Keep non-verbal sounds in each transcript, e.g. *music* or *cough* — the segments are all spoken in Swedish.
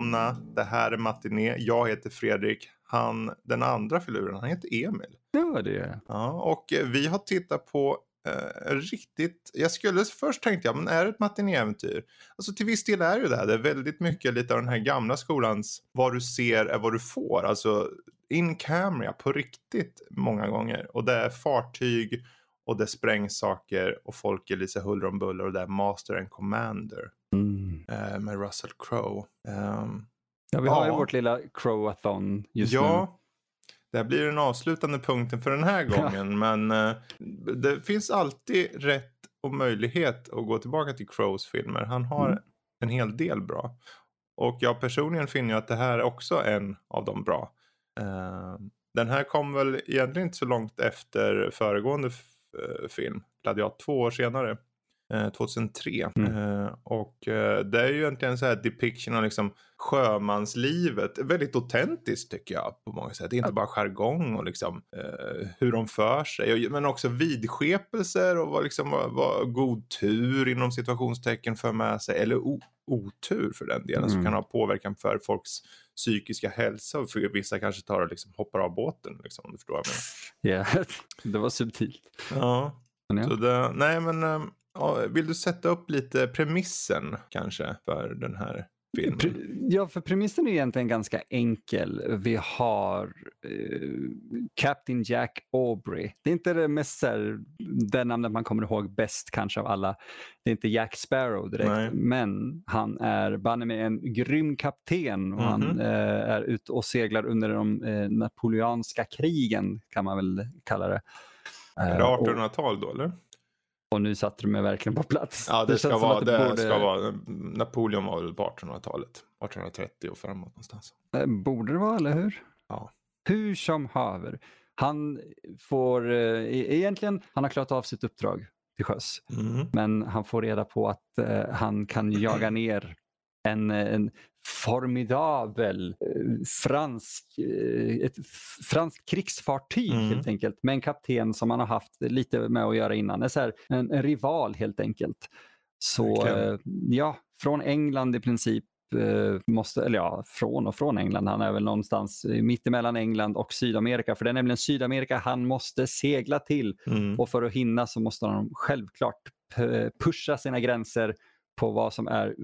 välkomna. Det här är Matiné. Jag heter Fredrik. Han, den andra filuren, han heter Emil. Det var det. Ja, och eh, vi har tittat på eh, riktigt, jag skulle först tänkte jag, men är det ett matinéäventyr? Alltså till viss del är det ju det. Det är väldigt mycket lite av den här gamla skolans, vad du ser är vad du får. Alltså in camera på riktigt många gånger. Och det är fartyg och det sprängs saker och folk är lite huller om buller och det är Master and Commander. Mm. Eh, med Russell Crowe. Um, Ja, vi har ju Ja. vårt lilla Crowathon just ja, det här blir den avslutande punkten för den här *laughs* gången. men eh, det finns alltid rätt och möjlighet att gå tillbaka till Crows filmer. Han har Mm. en hel del bra. Och jag personligen finner ju att det här är också en av de bra. Eh, den här kom väl egentligen inte så långt efter föregående film. Gladiator två år senare. eh, 2003. Mm. Eh, och eh, det är ju egentligen så här depiction av liksom sjömanslivet. Väldigt autentiskt tycker jag på många sätt. Inte bara jargong och liksom eh, hur de för sig. Men också vidskepelser och vad, liksom, vad, god tur inom situationstecken för med sig. Eller otur för den delen. Som Mm. kan ha påverkan för folks psykiska hälsa. Och för vissa kanske tar och liksom hoppar av båten. Liksom, om du förstår vad jag menar. *laughs* Ja, det var subtilt. Ja. Men ja. det, nej men ehm, ja, vill du sätta upp lite premissen kanske för den här filmen? Ja, för premissen är egentligen ganska enkel. Vi har eh, Captain Jack Aubrey. Det är inte det mest här, det namnet man kommer ihåg bäst kanske av alla. Det är inte Jack Sparrow direkt, Nej. men han är banne med en grym kapten och han Mhm. eh, är ute och seglar under de eh, napoleanska krigen kan man väl kalla det. Är Eh, det och, 1800-tal då eller? Och nu satte du mig verkligen på plats. Ja det, ska, känns som vara, att det, borde- ska vara. Napoleon var väl på 1800-talet. 1830 och framåt någonstans. Eh, Borde det vara, eller hur? Ja. Hur som haver. Han får eh, e- egentligen, han har klarat av sitt uppdrag till sjöss. Mm. Men han får reda på att eh, han kan jaga ner en, en formidabel eh, fransk, eh, ett franskt krigsfartyg Mm. helt enkelt. Med en kapten som han har haft lite med att göra innan. En, så här, en, en rival helt enkelt. Så eh, ja, från England i princip eh, måste, eller ja, från och från England. Han är väl någonstans mittemellan England och Sydamerika. För det är nämligen Sydamerika han måste segla till. Mm. Och för att hinna så måste han självklart pusha sina gränser på vad som är eh,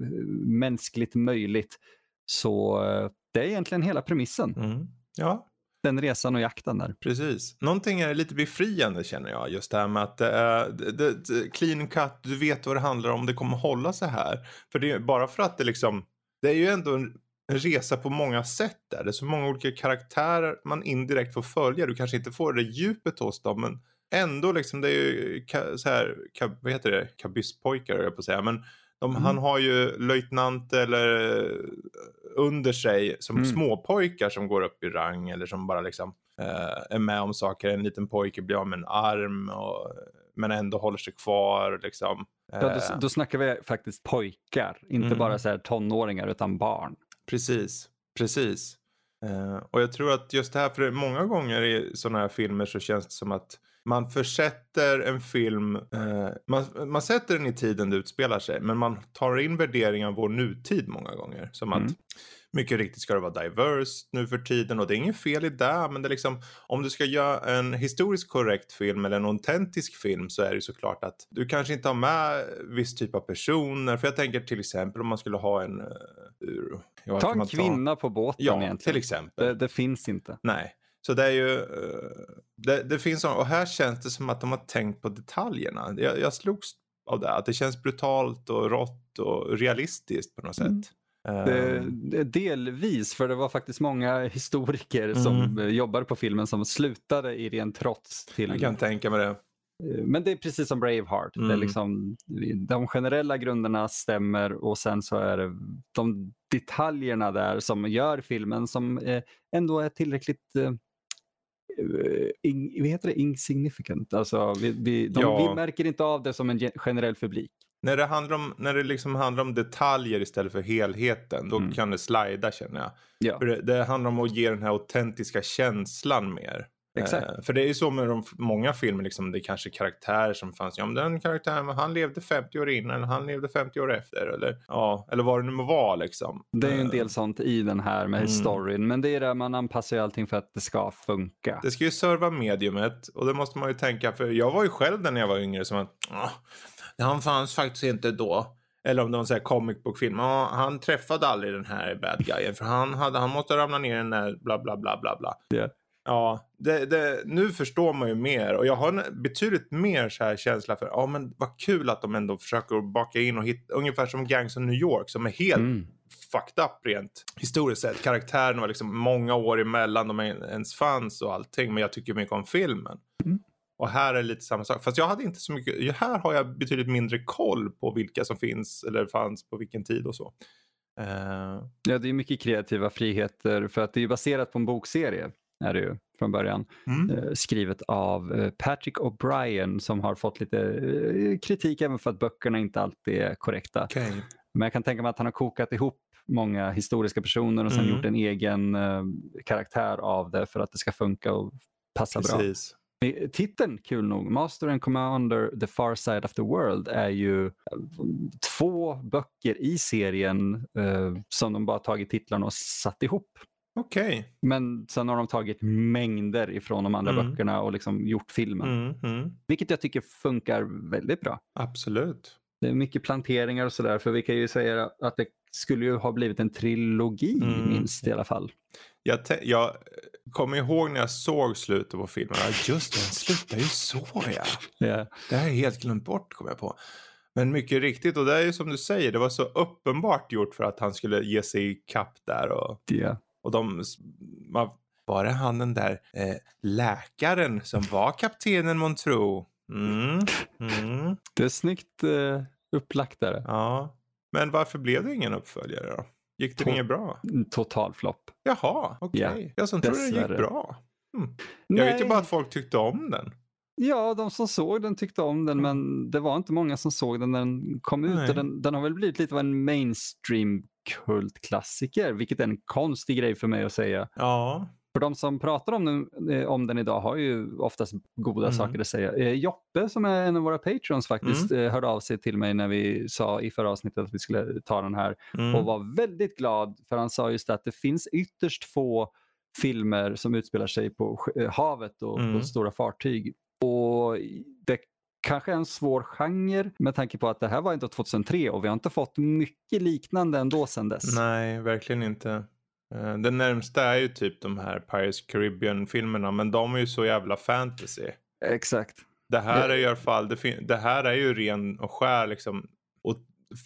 mänskligt möjligt. Så eh, det är egentligen hela premissen. Mm. Ja, Den resan och jakten där. precis. Någonting är lite befriande känner jag. Just det här med att det är det, det, clean cut, du vet vad det handlar om, det kommer hålla så här. För det är bara för att det liksom, det är ju ändå en, en resa på många sätt där. Det är så många olika karaktärer man indirekt får följa. Du kanske inte får det djupet hos dem, men ändå liksom det är ju så här, vad heter det, kabysspojkar höll jag på att säga. Men de, Mm. han har ju löjtnant eller eh, under sig som Mm. småpojkar som går upp i rang eller som bara liksom eh, är med om saker. En liten pojke blir av med en arm och, men ändå håller sig kvar liksom. Ja, då, Eh, då snackar vi faktiskt pojkar, inte Mm. bara så här tonåringar utan barn. Precis, precis. Eh, och jag tror att just det här, för många gånger i sådana här filmer så känns det som att man försätter en film, eh, man, man sätter den i tiden det utspelar sig, men man tar in värderingar av vår nutid många gånger. Som Mm. att mycket riktigt ska det vara diverse nu för tiden och det är inget fel i det, men det är liksom om du ska göra en historiskt korrekt film eller en autentisk film så är det såklart att du kanske inte har med viss typ av personer. För jag tänker till exempel om man skulle ha en... Uh, Ta en kvinna på båten Ja, egentligen. till exempel. Det, det finns inte. Nej. Så det är ju, eh, det, det finns sån, och här känns det som att de har tänkt på detaljerna. Jag, jag slogs av det, att det känns brutalt och rått och realistiskt på något Mm. sätt. Det, det, delvis, för det var faktiskt många *laughs* historiker som Mm. eh, jobbade på filmen som slutade i ren trots till jag kan tänka mig det. Eh, Men det är precis som Braveheart. Det är Mm. liksom, de generella grunderna stämmer och sen så är det de detaljerna där som gör filmen som eh, ändå är tillräckligt in, vad heter det? insignificant. Alltså, vi, vi, de, Ja. vi märker inte av det som en ge- generell publik. När det, handlar om, när det liksom handlar om detaljer istället för helheten, då Mm. kan det slida känner jag. Ja. Det, det handlar om att ge den här autentiska känslan mer. Exakt. Eh, för det är ju så med de, många filmer, liksom, det är kanske karaktärer som fanns. Ja, men den karaktären, han levde 50 år innan, han levde 50 år efter. Eller, ja, eller vad det nu må vara. Liksom. Det är ju en Eh, del sånt i den här med Mm. storyn. Men det är det, man anpassar ju allting för att det ska funka. Det ska ju serva mediumet och det måste man ju tänka för jag var ju själv där när jag var yngre som att "Ah, han fanns faktiskt inte då. Eller om det var en sån här comic book film. Ja, han träffade aldrig den här bad guyen för han, hade, han måste ramla ner i den där bla bla bla bla bla. Ja. Ja, det, det, nu förstår man ju mer och jag har en betydligt mer så här känsla för, ja men vad kul att de ändå försöker baka in och hitta, ungefär som Gangs of New York som är helt Mm. fucked up rent historiskt sett. Karaktären var liksom många år emellan de ens fanns och allting. Men jag tycker mycket om filmen. Mm. Och här är lite samma sak. Fast jag hade inte så mycket. Här har jag betydligt mindre koll på vilka som finns eller fanns på vilken tid och så. Eh, Ja, det är mycket kreativa friheter för att det är baserat på en bokserie. Är det ju från början. mm. Eh, skrivet av eh, Patrick O'Brien som har fått lite eh, kritik även för att böckerna inte alltid är korrekta. Okej. Men jag kan tänka mig att han har kokat ihop många historiska personer och sen Mm. gjort en egen karaktär av det för att det ska funka och passa bra. Precis. Eh, Titeln, kul nog, Master and Commander The Far Side of the World är ju två böcker i serien eh, som de bara tagit titlarna och satt ihop. Okej. Men sen har de tagit mängder ifrån de andra Mm. böckerna och liksom gjort filmen. Mm, mm. Vilket jag tycker funkar väldigt bra. Absolut. Det är mycket planteringar och sådär för vi kan ju säga att det skulle ju ha blivit en trilogi Mm. minst i alla fall. Jag, jag kommer ihåg när jag såg slutet på filmen. Just det, den slutar ju så ja. Ja. Det här är helt glömt bort kom jag på. Men mycket riktigt, och det är ju som du säger, det var så uppenbart gjort för att han skulle ge sig i kapp där. Och, Ja. Och de, man, det han den där eh, läkaren som var kaptenen Montro? Mm, mm, Det är snyggt eh, upplagt där. ja. Men varför blev det ingen uppföljare då? Gick det To- inget bra? Total flopp. Jaha, okej. Ja, Jag som trodde det gick bra. Mm. Jag vet ju bara att folk tyckte om den. Ja, de som såg den tyckte om den, Mm. men det var inte många som såg den när den kom ut. Och den, den har väl blivit lite av en mainstream kultklassiker, vilket är en konstig grej för mig att säga. Ja, För de som pratar om den, eh, om den idag har ju oftast goda Mm. saker att säga. Eh, Joppe som är en av våra patrons faktiskt Mm. eh, hörde av sig till mig när vi sa i förra avsnittet att vi skulle ta den här mm. och var väldigt glad för han sa just att det finns ytterst få filmer som utspelar sig på eh, havet och Mm. på stora fartyg. Och det kanske en svår genre med tanke på att det här var ändå 2003 och vi har inte fått mycket liknande ändå sedan dess. Nej, verkligen inte. Eh, Det närmsta är ju typ de här Pirates Caribbean-filmerna, men de är ju så jävla fantasy. Exakt. Det här är i alla fall, det, det här är ju ren och skär liksom, och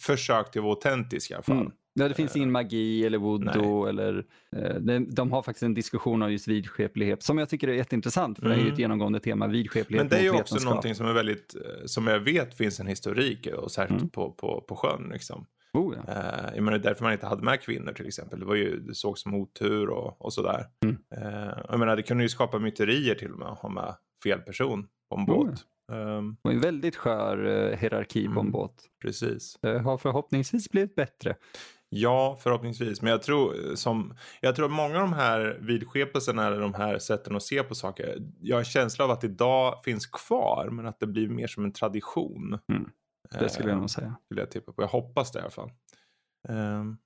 försök till att vara autentisk i alla fall. Mm. Ja, det finns ingen magi eller voodoo. Eller, eh, de, har faktiskt en diskussion om just vidskeplighet som jag tycker är jätteintressant för det är ju Mm. ett genomgående tema, vidskeplighet Men det är ju också någonting som är väldigt, eh, som jag vet finns en historik och särskilt Mm. på, på, på sjön liksom. Oh, ja. Eh, jag menar därför man inte hade med kvinnor till exempel. Det var ju, det såg som otur och, och sådär. Mm. Eh, jag menar det kunde ju skapa myterier till och med att ha med fel person på en Oh, båt. Ehm, Det var en väldigt skör eh, hierarki på en Mm. båt. precis. Det har förhoppningsvis blivit bättre. Ja, förhoppningsvis. Men jag tror, eh, som, jag tror att många av de här vidskepelserna eller de här sätten att se på saker. Jag har en känsla av att idag finns kvar men att det blir mer som en tradition. Mm. Det skulle jag nog säga. Skulle jag tippa på. Jag hoppas det i alla fall. Ehm,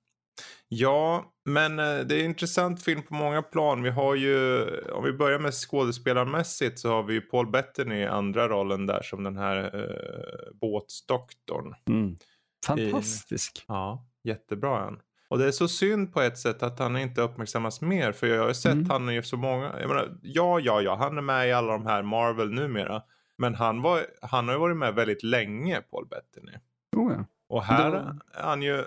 ja, men eh, det är en intressant film på många plan. Vi har ju, om vi börjar med skådespelarmässigt så har vi ju Paul Bettany i andra rollen där som den här båtsdoktorn. Mm. Fantastisk. Ja, jättebra han. Och det är så synd på ett sätt att han inte uppmärksammas mer. För jag har ju sett Mm. han i så många, jag menar, ja, ja, ja, han är med i alla de här Marvel numera. Men han, var, han har ju varit med väldigt länge, Paul Bettany. Oh, ja. Och här är han ju,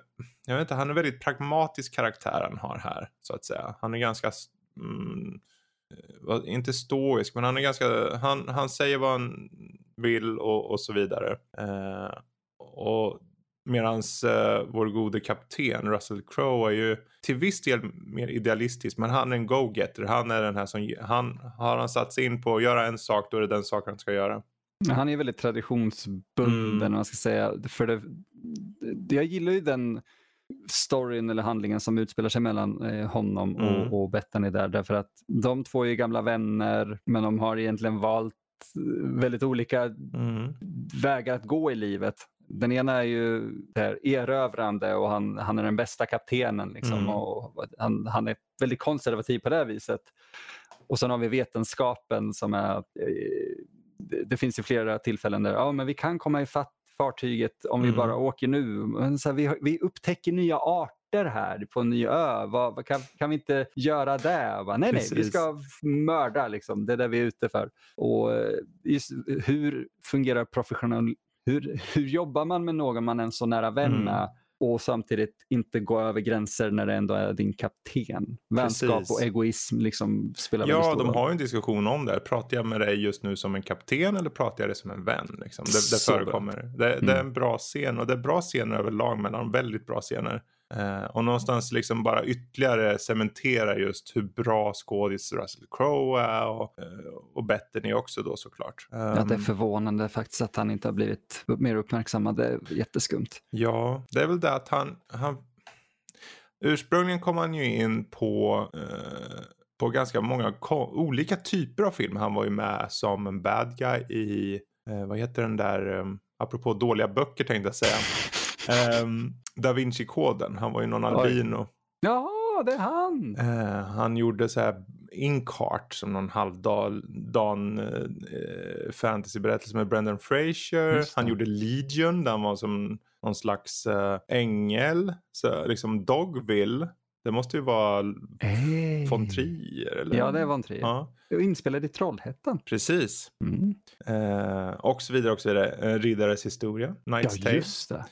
jag vet inte, han är väldigt pragmatisk karaktär han har här, så att säga. Han är ganska, mm, eh, inte stoisk, men han är ganska, han, han säger vad han vill och, och så vidare. Eh, och medans eh, vår gode kapten Russell Crowe är ju till viss del mer idealistisk, men han är en go-getter. Han är den här som, han har han satt sig in på att göra en sak, då är det den saken han ska göra. Han är väldigt traditionsbunden, Mm. man ska säga. För det, jag gillar ju den storyn eller handlingen som utspelar sig mellan eh, honom Mm. och, och Bethany där. Därför att de två är gamla vänner men de har egentligen valt eh, väldigt olika Mm. vägar att gå i livet. Den ena är ju där erövrande och han, han är den bästa kaptenen. Liksom, Mm. och han, han är väldigt konservativ på det viset. Och sen har vi vetenskapen som är... Eh, det, finns ju flera tillfällen där ja, men vi kan komma ifatt fartyget om vi Mm. bara åker nu. Men så här, vi, vi upptäcker nya arter här på en ny ö. Vad, kan, kan vi inte göra det? Bara, nej, nej, vi ska mörda. Liksom. Det är det vi är ute för. Och eh, just hur fungerar professionell... Hur, hur jobbar man med någon man är en så nära vän Mm. med och samtidigt inte gå över gränser när det ändå är din kapten? Vänskap Precis. och egoism liksom spelar väldigt Ja, stor de roll. har ju en diskussion om det. Pratar jag med dig just nu som en kapten eller pratar jag dig som en vän? Liksom? Det, det förekommer. Det, det är Mm. en bra scen och det är bra scener överlag mellan väldigt bra scener. Eh, och någonstans liksom bara ytterligare cementera just hur bra skådis Russell Crowe är och, eh, och Bettany också då såklart. Ja, det är Ehm, förvånande faktiskt att han inte har blivit mer uppmärksammad. Det är jätteskumt. Ja, det är väl det att han, han ursprungligen kom han ju in på, eh, på ganska många olika typer av filmer. Han var ju med som en bad guy i, eh, vad heter den där, eh, apropå dåliga böcker tänkte jag säga, Ehm, *laughs* Da Vinci-koden. Han var ju någon albino. Ja, det är han! Eh, han gjorde så här Inkheart som någon halvdan eh, fantasyberättelse med Brendan Fraser. Han gjorde Legion där han var som någon slags eh, ängel. Så liksom Dogville. Det måste ju vara Hey. von Trier eller? Ja, det var en Trier. Ja, Inspelad i Trollhättan. precis. Mm. Eh, och så vidare och så vidare. Eh, Riddares historia. Knight's Ja, Tale. just det.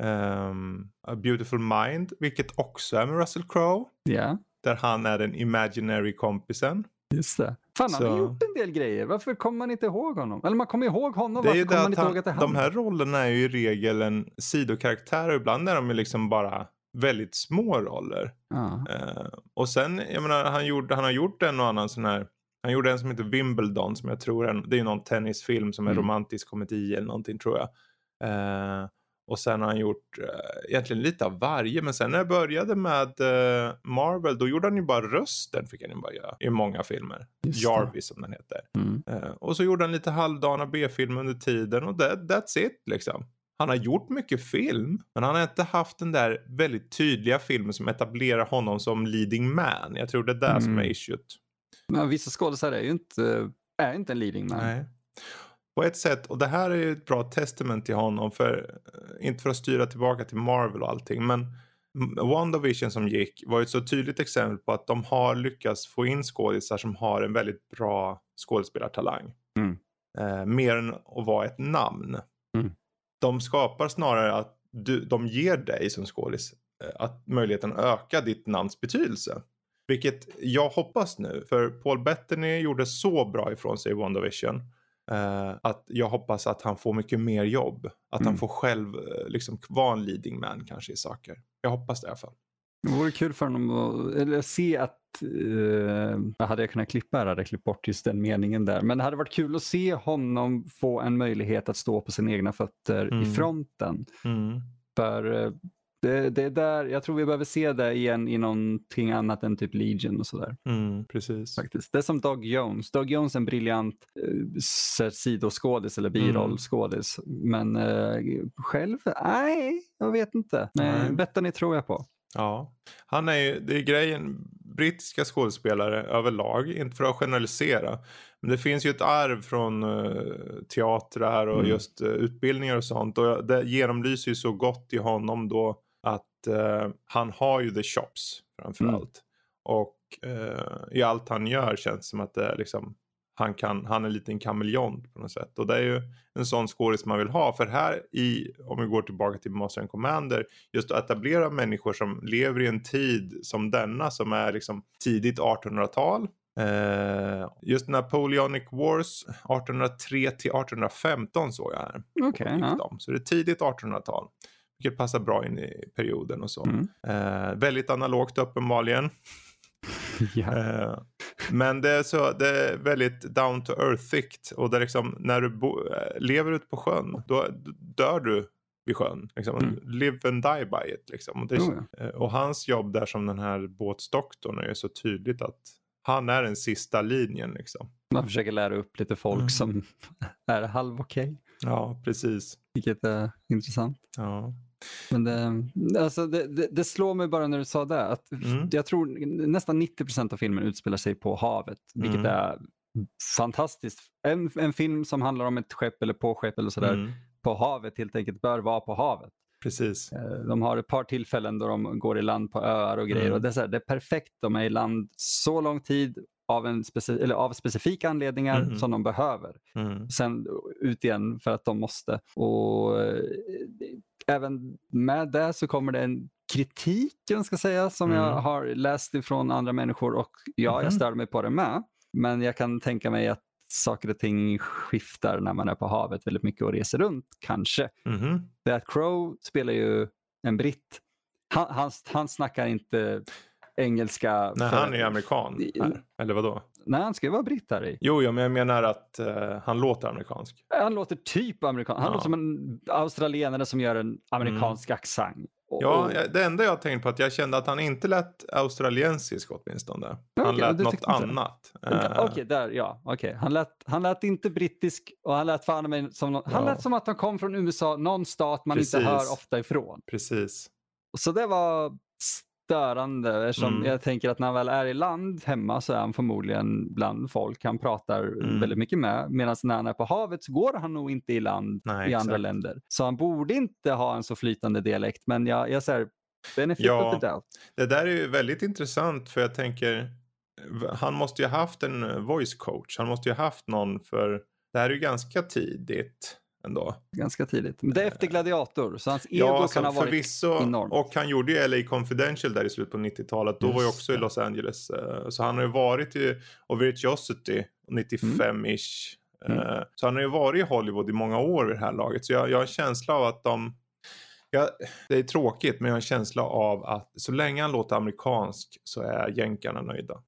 Ehm, A Beautiful Mind. Vilket också är med Russell Crowe. Ja, Där han är den imaginary kompisen. just det. Fan, han har gjort en del grejer. Varför kommer man inte ihåg honom? Eller man kommer ihåg honom, Det varför kommer man inte ihåg han, att det är han? de här rollerna är ju i regel en sidokaraktär och ibland är de ju liksom bara väldigt små roller. Ja. Eh, och sen, jag menar, han, gjorde, han har gjort en och annan sån här, han gjorde en som heter Wimbledon som jag tror är, det är någon tennisfilm som är Mm. romantisk komedi eller någonting tror jag. Eh, och sen har han gjort eh, egentligen lite av varje. Men sen när jag började med eh, Marvel då gjorde han ju bara rösten fick han ju bara göra i många filmer. Jarvis som den heter. Mm. Eh, och så gjorde han lite halvdana B-film under tiden och that, that's it liksom. Han har gjort mycket film, men han har inte haft den där väldigt tydliga filmen som etablerar honom som leading man. Jag tror det är där som är Mm. issuet. Men vissa skådespelare är ju inte, är inte en leading man. Nej. På ett sätt, och det här är ju ett bra testament till honom, för, eh, inte för att styra tillbaka till Marvel och allting, men WandaVision som gick var ett så tydligt exempel på att de har lyckats få in skådisar som har en väldigt bra skådespelartalang. Mm. Eh, mer än att vara ett namn. Mm. De skapar snarare att du, de ger dig som skådis eh, att möjligheten att öka ditt namns betydelse. Vilket jag hoppas nu, för Paul Bettany gjorde så bra ifrån sig i WandaVision. Eh, att jag hoppas att han får mycket mer jobb. Att han Mm. får själv eh, liksom vara en leading man kanske i saker. Jag hoppas det i alla fall. Det vore kul för honom att eller se att, eh, hade jag kunnat klippa här hade jag klippt bort just den meningen där. Men det hade varit kul att se honom få en möjlighet att stå på sina egna fötter i Mm. fronten. För eh, det, det är där, jag tror vi behöver se det igen i någonting annat än typ Legion och sådär. Mm, precis. Faktiskt. Det är som Doug Jones. Doug Jones är en briljant eh, sidoskådis eller Mm. birollskådis. Men eh, själv, nej, jag vet inte. Nej. Nej. Bettany tror jag på. Ja, han är ju, det är grejen, brittiska skådespelare överlag, inte för att generalisera, men det finns ju ett arv från uh, teatrar och Mm. just eh, utbildningar och sånt och det genomlyser ju så gott i honom då eh, han har ju the chops framförallt. Mm. Och eh, i allt han gör känns som att det är liksom han, kan, han är en liten kameleont på något sätt. Och det är ju en sån skådis man vill ha. För här i, om vi går tillbaka till Master and Commander, just att etablera människor som lever i en tid som denna som är liksom tidigt 1800-tal. Eh, just Napoleonic Wars 1803 till 1815 såg jag här. Gick ja. Så det är tidigt 1800-tal. Vilket passar bra in i perioden och så. Mm. Eh, väldigt analogt uppenbarligen. *laughs* ja. Eh, men det är, så, det är väldigt down to earthigt. Och det är liksom, när du eh, lever ute på sjön, då dör du vid sjön. Liksom. Mm. Live and die by it. Liksom. Och, det, Jo, ja. eh, och hans jobb där som den här båtsdoktorn är så tydligt att han är den sista linjen. Liksom. Man försöker lära upp lite folk Mm. som *laughs* är halv okej, Ja, precis. vilket är intressant. Ja. Men det, alltså det, det, det slår mig bara när du sa det. Att Mm. Jag tror nästan 90 procent av filmen utspelar sig på havet, vilket Mm. är fantastiskt. En, en film som handlar om ett skepp eller påskepp eller sådär Mm. på havet helt enkelt bör vara på havet. Precis. Eh, De har ett par tillfällen då de går i land på öar och grejer Mm. och det är, så här, det är perfekt. De är i land så lång tid av, en speci- eller av specifika anledningar Mm. som de behöver. Mm. Sen ut igen för att de måste. Och eh, även med det så kommer det en kritik, jag ska säga, som jag Mm. har läst ifrån andra människor och ja, jag Mhm. stör mig på det med. Men jag kan tänka mig att saker och ting skiftar när man är på havet väldigt mycket och reser runt, kanske. Mhm. Det att Crow spelar ju en britt. Han, han, han snackar inte engelska. Nej, för- han är amerikan. Här. Eller vadå? Nej, han ska ju vara britt här i. Jo, ja, men jag menar att eh, han låter amerikansk. Han låter typ amerikan. Han Ja. låter som en australienare som gör en amerikansk accent. Och- Ja, det enda jag tänkt på att jag kände att han inte lät australiensisk åtminstone. Han Okej, lät något annat. Okej, Eh, Okej, där, ja. okej. Han, lät, han lät inte brittisk och han lät fan mig som, nå- han Ja. lät som att han kom från USA, någon stat man Precis. inte hör ofta ifrån. Precis. Så det var störande eftersom Mm. jag tänker att när han väl är i land hemma så är han förmodligen bland folk han pratar Mm. väldigt mycket med. Medan när han är på havet så går han nog inte i land Nej, i andra exakt. länder. Så han borde inte ha en så flytande dialekt. Men jag, jag säger benefit Ja. of the doubt. Det där är ju väldigt intressant för jag tänker han måste ju ha haft en eh, voice coach. Han måste ju ha haft någon för det här är ju ganska tidigt ändå. Ganska tidigt. Men det är efter Gladiator så hans ego Ja, kan alltså, ha varit förvisso. enormt. Och han gjorde ju LA Confidential där i slutet på 90-talet. Då var ju Just också i. Los Angeles. eh, Så han har ju varit i och Virtuosity 95-ish. Mm. Eh, Så han har ju varit i Hollywood i många år vid det här laget. Så jag, jag har en känsla av att de... Ja, det är tråkigt men jag har en känsla av att så länge han låter amerikansk så är jänkarna nöjda.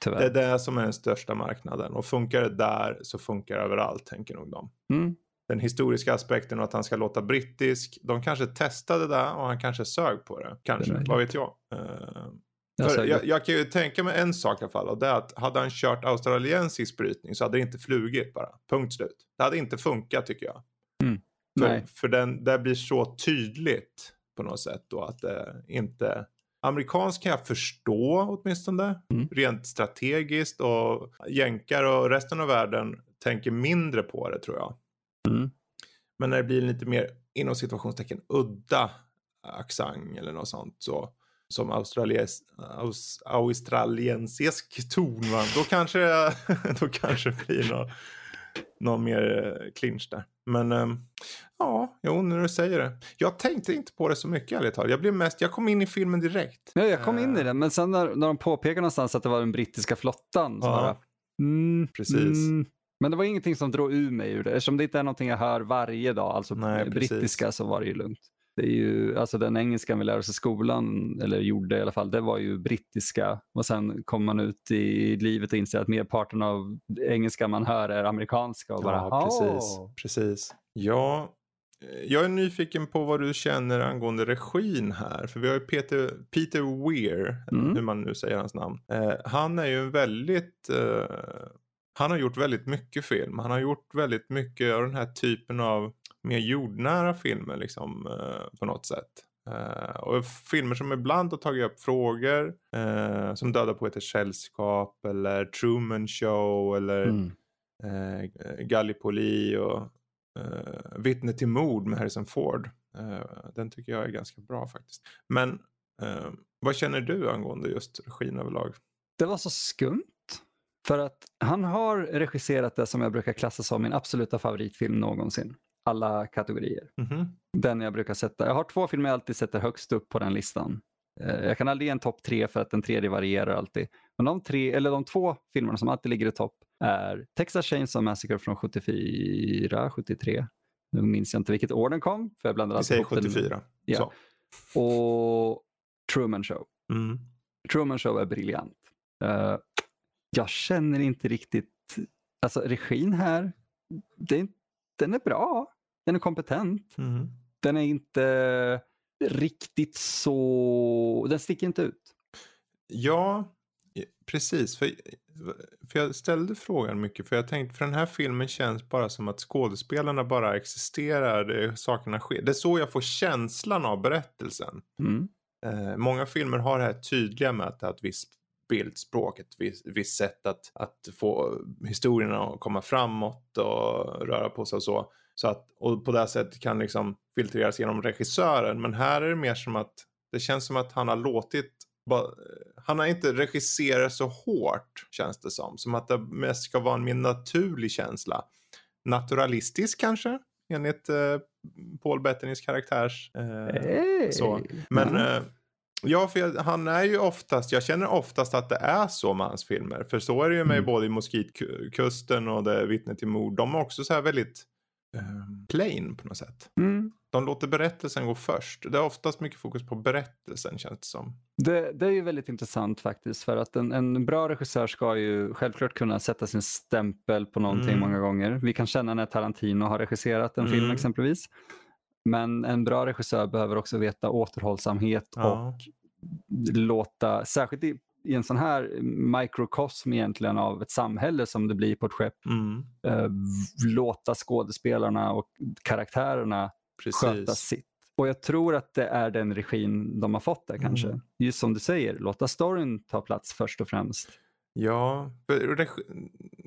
Tyvärr. Det är det som är den största marknaden. Och funkar det där så funkar det överallt tänker nog de Mm. Den historiska aspekten och att han ska låta brittisk. De kanske testade det och han kanske sög på det. Kanske, Det vad vet jag. Eh, Jag jag, jag kan ju tänka mig en sak i alla fall och det är att hade han kört australiensisk brytning så hade det inte flugit bara. Punkt slut. Det hade inte funkat tycker jag. Mm. För, Nej. för den, det blir så tydligt på något sätt då att det inte... Amerikansk kan jag förstå åtminstone. Mm. Rent strategiskt och jänkar och resten av världen tänker mindre på det tror jag. Mm. Men när det blir lite mer inom situationstecken udda accent eller något sånt så som australies, aus, australiensisk ton va? Då kanske *laughs* då kanske det blir någon, någon mer eh, clinch där. Men ehm, ja, jo när du säger det. Jag tänkte inte på det så mycket ärligt talat. Jag blev mest, jag kom in i filmen direkt. Ja, jag kom in i Eh, det, men sen när, när de påpekar någonstans att det var den brittiska flottan så Ja. bara, mm, Precis. Mm. Men det var ingenting som drog ur mig ur det. Eftersom det inte är någonting jag hör varje dag, alltså Nej, precis. brittiska, så var det ju lugnt. Det är ju, alltså den engelskan vi lär oss i skolan, eller gjorde i alla fall, det var ju brittiska. Och sen kommer man ut i livet och inser att merparten av engelska man hör är amerikanska. Och bara, Ja, precis. Precis. Ja, eh, jag är nyfiken på vad du känner angående regin här. För vi har ju Peter, Peter Weir, Mm. hur man nu säger hans namn. Eh, han är ju en väldigt... Eh, han har gjort väldigt mycket film. Han har gjort väldigt mycket av den här typen av mer jordnära filmer liksom eh, på något sätt. Eh, och filmer som ibland har tagit upp frågor eh, som Döda poeters sällskap eller Truman Show eller Mm. eh, Gallipoli och eh, Vittne till mord med Harrison Ford. Eh, den tycker jag är ganska bra faktiskt. Men vad känner du angående just regin överlag? Det var så skumt. För att han har regisserat det som jag brukar klassa som min absoluta favoritfilm någonsin. Alla kategorier. Mhm. Den jag brukar sätta. Jag har två filmer jag alltid sätter högst upp på den listan. Eh, Jag kan aldrig ge en topp tre för att den tredje varierar alltid. Men de, tre, eller de två filmerna som alltid ligger i topp är Texas Chainsaw Massacre från 74, 73. Nu minns jag inte vilket år den kom. För jag blandar Vi säger ihop den. 74. Ja. Så. Och Truman Show. Mm. Truman Show är briljant. Eh, jag känner inte riktigt, alltså regin här, det, den är bra, den är kompetent. Mm. den är inte riktigt så, den sticker inte ut. Ja, precis. För, för jag ställde frågan mycket för jag tänkte för den här filmen känns bara som att skådespelarna bara existerar, det, sakerna sker. Det är så jag får känslan av berättelsen. Mm. Eh, många filmer har det här tydliga med att det är ett visst bildspråk, ett visst, visst sätt att, att få historierna att komma framåt och röra på sig och så. så att, och på det sättet kan liksom filtreras genom regissören. Men här är det mer som att det känns som att han har låtit han har inte regisserat så hårt känns det som. Som att det mest ska vara en mer naturlig känsla. Naturalistisk kanske? Enligt eh, Paul Bettanys karaktärs. Eh, hey. så. Men mm. eh, Ja, för jag, han är ju oftast, jag känner oftast att det är så med hans filmer. För så är det ju med mm. både i Moskitkusten och det Vittne till mord. De är också så här väldigt eh, plain på något sätt. Mm. De låter berättelsen gå först. Det är oftast mycket fokus på berättelsen känns det som. Det, det är ju väldigt intressant faktiskt för att en, en, bra regissör ska ju självklart kunna sätta sin stämpel på någonting mm. många gånger. Vi kan känna när Tarantino har regisserat en mm. film exempelvis. Men en bra regissör behöver också veta återhållsamhet ja. och låta, särskilt i, i en sån här mikrokosm egentligen av ett samhälle som det blir på ett skepp, mm. eh, låta skådespelarna och karaktärerna Precis. sköta sitt. Och jag tror att det är den regin de har fått där kanske. Mm. Just som du säger, låta storyn ta plats först och främst. Ja,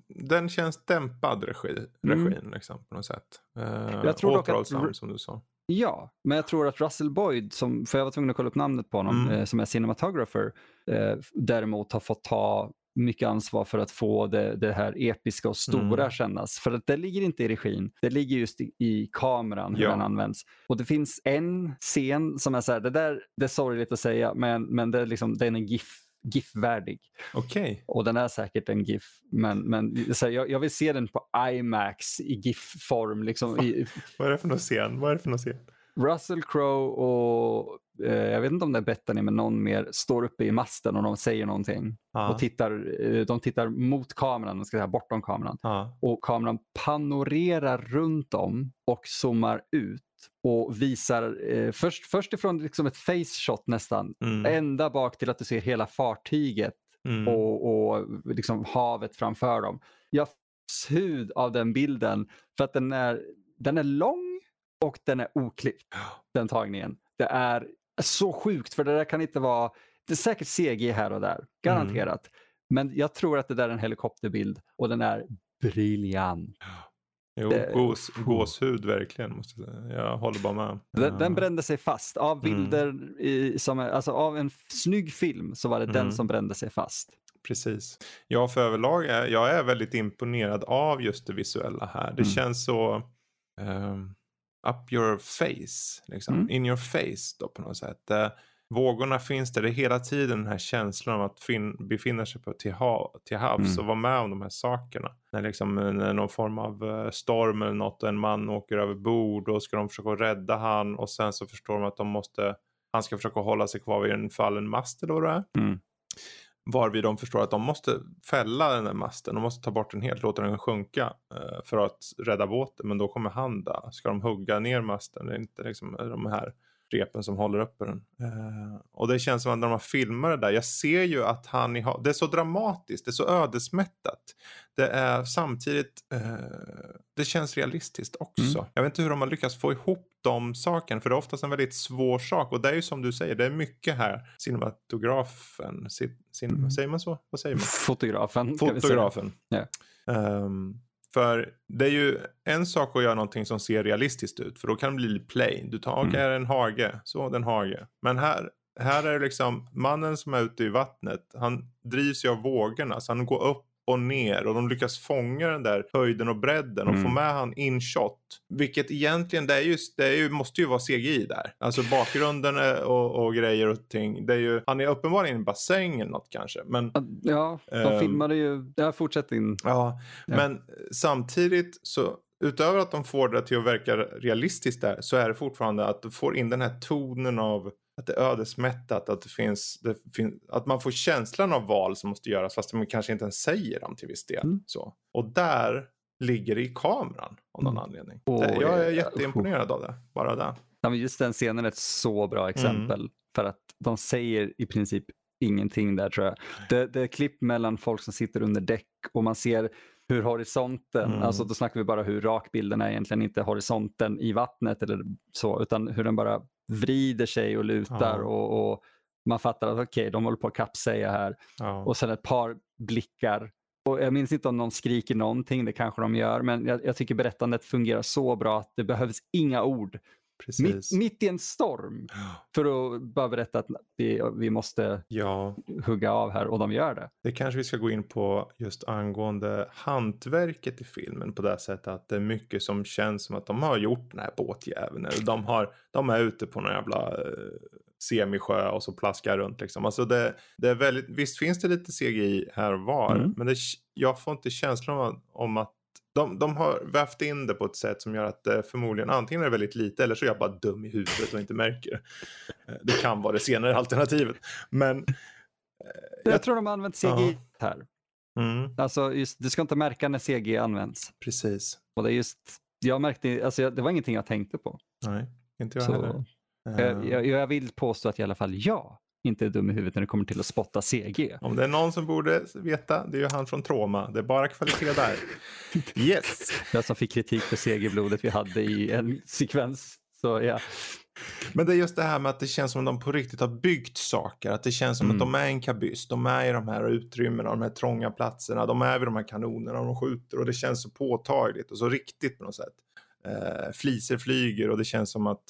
den känns dämpad regi, mm. regin mm. liksom, på något sätt. Eh, jag tror återhållsam att, som du sa. Ja, men jag tror att Russell Boyd, som, för jag var tvungen att kolla upp namnet på honom, mm. eh, som är cinematographer, eh, däremot har fått ta mycket ansvar för att få det, det här episka och stora mm. kännas. För att det ligger inte i regin, det ligger just i, i kameran, hur ja. den används. Och det finns en scen som är så här, det där det är sorgligt att säga, men, men det är liksom, den är GIF GIF-värdig. Okay. Och den är säkert en GIF, men, men så här, jag, jag, vill se den på IMAX i GIF-form. Liksom, i... *laughs* Vad är det för någon scen? Vad är det för någon scen? Russell Crowe och eh, jag vet inte om det är Bettany men någon mer står uppe i masten och de säger någonting. Ah. Och tittar, eh, de tittar mot kameran, ska säga, bortom kameran. Ah. Och kameran panorerar runt om och zoomar ut och visar eh, först, först ifrån liksom ett face shot nästan, mm. ända bak till att du ser hela fartyget mm. och, och liksom havet framför dem. Jag får hud av den bilden för att den är, den är lång och den är oklippt, den tagningen. Det är så sjukt för det där kan inte vara, det är säkert CG här och där, garanterat. Mm. Men jag tror att det där är en helikopterbild och den är briljant. Jo, det, gås, gåshud verkligen. Måste jag, säga. jag håller bara med. Den, den brände sig fast. Av mm. bilder, mm. i, som, alltså av en snygg film så var det mm. den som brände sig fast. Precis. Ja, för överlag är jag är väldigt imponerad av just det visuella här. Det mm. känns så um, up your face, liksom. Mm. in your face då på något sätt. Vågorna finns där. Det är hela tiden den här känslan av att fin- befinna sig på, till, ha- till havs mm. och vara med om de här sakerna. När liksom när någon form av uh, storm eller något och en man åker över bord och ska de försöka rädda han och sen så förstår de att de måste, han ska försöka hålla sig kvar vid en fallen mast eller vad det är. Mm. Varvid de förstår att de måste fälla den där masten. De måste ta bort den helt, låta den sjunka eh, för att rädda båten. Men då kommer han där. Ska de hugga ner masten? eller inte liksom de här repen som håller uppe den. Uh, och det känns som att när de filmar det där, jag ser ju att han, det är så dramatiskt, det är så ödesmättat. Det är samtidigt, uh, det känns realistiskt också. Mm. Jag vet inte hur de har lyckats få ihop de sakerna, för det är oftast en väldigt svår sak. Och det är ju som du säger, det är mycket här, cinematografen, cin, mm. säger man så? Vad säger man? Fotografen. Fotografen. Yeah. Um, för det är ju en sak att göra någonting som ser realistiskt ut. För då kan det bli plain. Du tar, okej, okay, mm. en hage. Så, den hage. Men här, här är det liksom mannen som är ute i vattnet. Han drivs ju av vågorna. Så han går upp och ner och de lyckas fånga den där höjden och bredden och mm. få med han in shot. Vilket egentligen, det, är just, det är ju, måste ju vara CGI där. Alltså bakgrunden och, och grejer och ting. Det är ju, han är uppenbarligen i en bassäng eller något kanske. Men, ja, de um, filmade ju, ja fortsätt in. Ja, ja, men samtidigt så utöver att de får det till att verka realistiskt där så är det fortfarande att du får in den här tonen av att det är ödesmättat, att, det finns, det fin att man får känslan av val som måste göras fast man kanske inte ens säger dem till viss del. Mm. Så. Och där, ligger i kameran av någon Mm. anledning. Och, det, jag är jätteimponerad av det. Bara det. Ja, just den scenen är ett så bra exempel. För att de säger i princip ingenting där tror jag. Det, det är klipp mellan folk som sitter under däck och man ser hur horisonten, Mm. alltså då snackar vi bara hur rak bilden är egentligen, inte horisonten i vattnet eller så, utan hur den bara vrider sig och lutar Ja. och, och man fattar att okej, de håller på att kappsäga här. Ja. Och sen ett par blickar. Och jag minns inte om de skriker någonting, det kanske de gör, men jag, jag tycker berättandet fungerar så bra att det behövs inga ord. Mitt, mitt i en storm för att bara berätta att vi, vi måste Ja, hugga av här och de gör det. det kanske vi ska gå in på just angående hantverket i filmen på det sättet att det är mycket som känns som att de har gjort den här båtjäveln. De, har, de är ute på någon jävla eh, semisjö och så plaskar runt liksom. Alltså det, det är väldigt, visst finns det lite CGI här och var, Mm. men det, jag får inte känslan om, om att de, de har vävt in det på ett sätt som gör att det förmodligen antingen är det väldigt lite eller så är jag bara dum i huvudet och inte märker det. Eh, Det kan vara det senare alternativet. Men eh, Jag, tror de har använt CGI här. mm, Alltså just, du ska inte märka när CGI används. precis. Och det är just, jag märkte, alltså jag- det var ingenting jag tänkte på. Nej, inte jag Så, heller. jag, Eh, jag, jag vill påstå att i alla fall jag inte är dum i huvudet när det kommer till att spotta CG. Om det är någon som borde veta, det är ju han från Troma. Det är bara kvalitet där. *laughs* Yes! Jag som fick kritik för CG-blodet vi hade i en sekvens. Så ja, Men det är just det här med att det känns som att de på riktigt har byggt saker. Att det känns som Mm. att de är en kabyss. De är i de här utrymmena, de här trånga platserna. De är vid de här kanonerna och de skjuter. Och det känns så påtagligt och så riktigt på något sätt. Eh, fliser flyger och det känns som att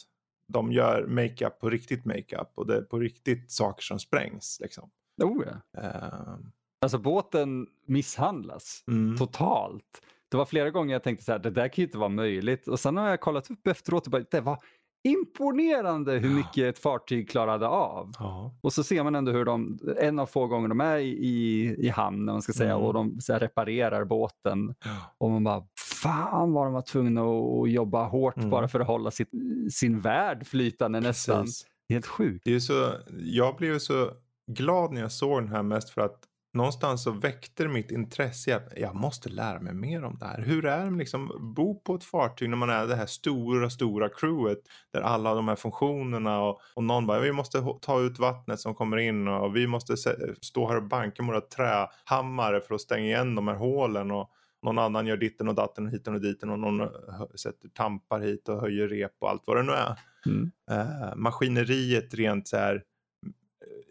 de gör makeup på riktigt makeup. Och det är på riktigt saker som sprängs. Liksom. oh, ja. Eh, Alltså båten misshandlas mm. totalt. Det var flera gånger jag tänkte så här, det där kan ju inte vara möjligt. Och sen har jag kollat upp efteråt och bara, det var imponerande hur mycket ett fartyg klarade av. Ja. Och så ser man ändå hur de, en av få gånger de är i, i, i hamn, man ska säga, Mm. och de så här, reparerar båten. Ja. Och man bara, fan vad de var tvungna att, jobba hårt Mm. bara för att hålla sitt, sin värld flytande nästan. Precis. Helt sjukt. Det är så, jag blev så glad när jag såg den här mest för att någonstans så väckte det mitt intresse. Jag, jag måste lära mig mer om det här. Hur är det liksom bo på ett fartyg när man är det här stora, stora crewet där alla de här funktionerna och, och någon bara vi måste ta ut vattnet som kommer in och vi måste stå här och banka med våra trähammare för att stänga igen de här hålen och någon annan gör ditten och datten och hiten och diten och någon sätter tampar hit och höjer rep och allt vad det nu är Mm. eh, maskineriet rent så här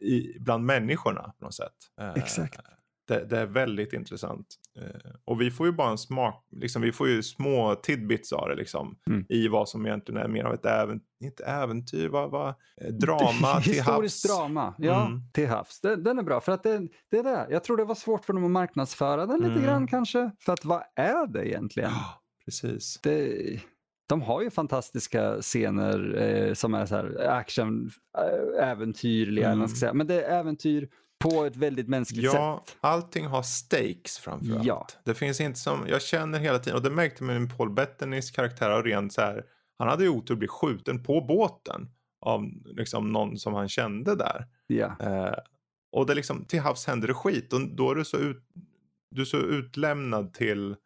i, bland människorna på något sätt. Eh, Exakt. Det, det är väldigt intressant. Eh, och vi får ju bara en smak, liksom, vi får ju små tidbits av det liksom. Mm. I vad som egentligen är mer av ett äventyr, inte äventyr, vad, vad, eh, drama *laughs* till Historiskt havs. drama, ja, Mm. till havs. Den, den är bra, för att det, det är det. Jag tror det var svårt för dem att marknadsföra den lite Mm. grann kanske. För att vad är det egentligen? Ja, precis. Det, de har ju fantastiska scener eh, som är så här action, äh, äventyrliga, eller vad man ska Mm. säga. men det är äventyr på ett väldigt mänskligt Ja, sätt. allting har stakes framförallt. Ja. Det finns inte som, jag känner hela tiden, och det märkte man med Paul Bettanys karaktär och rent så här, han hade ju otur att bli skjuten på båten av liksom någon som han kände där. Ja. Eh, och det liksom, till havs händer det skit och då är du så, ut, du är så utlämnad till eh,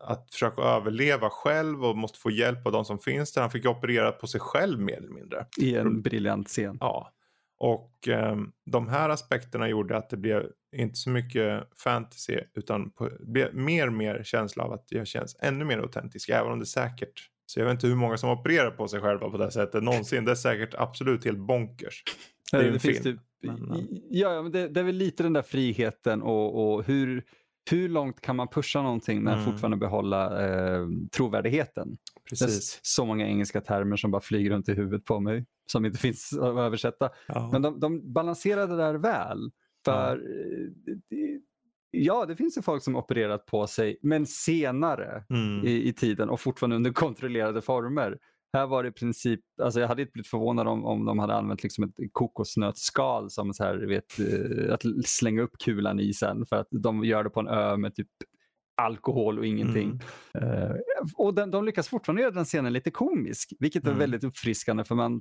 att försöka överleva själv och måste få hjälp av de som finns där. Han fick operera på sig själv mer eller mindre. I en briljant scen. Ja, och ehm, de här aspekterna gjorde att det blev inte så mycket fantasy utan på, det blev mer och mer känsla av att jag känns ännu mer autentisk även om det är säkert. Så jag vet inte hur många som opererar på sig själva på det sättet någonsin. Det är säkert absolut helt bonkers. Det är ju en finns film, typ, men, eh. ja, ja, men det, det är väl lite den där friheten och, och hur, hur långt kan man pusha någonting men Mm. fortfarande behålla eh, trovärdigheten? Precis. så många engelska termer som bara flyger runt i huvudet på mig som inte *laughs* finns att översätta. Ja. Men de, de balanserade det där väl. För eh, det, ja, det finns ju folk som opererat på sig, men senare Mm. i, i tiden och fortfarande under kontrollerade former. Här var det i princip, alltså jag hade inte blivit förvånad om, om de hade använt liksom ett kokosnötsskal som så här, vet, eh, att slänga upp kulan i sen för att de gör det på en ö med typ alkohol och ingenting. Mm. Eh, och den, de lyckas fortfarande göra den scenen lite komisk, vilket är Mm. väldigt uppfriskande för man,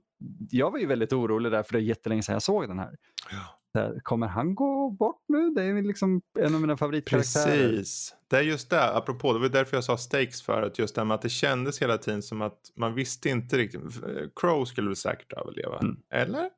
jag var ju väldigt orolig där för det är jättelänge sedan jag såg den här. Ja. Där, kommer han gå bort nu? Det är liksom en av mina favoritkaraktärer. Precis. Det är just det, apropå, det var därför jag sa stakes förut. Just det med att det kändes hela tiden som att man visste inte riktigt. Crow skulle väl säkert överleva. Mm. Eller?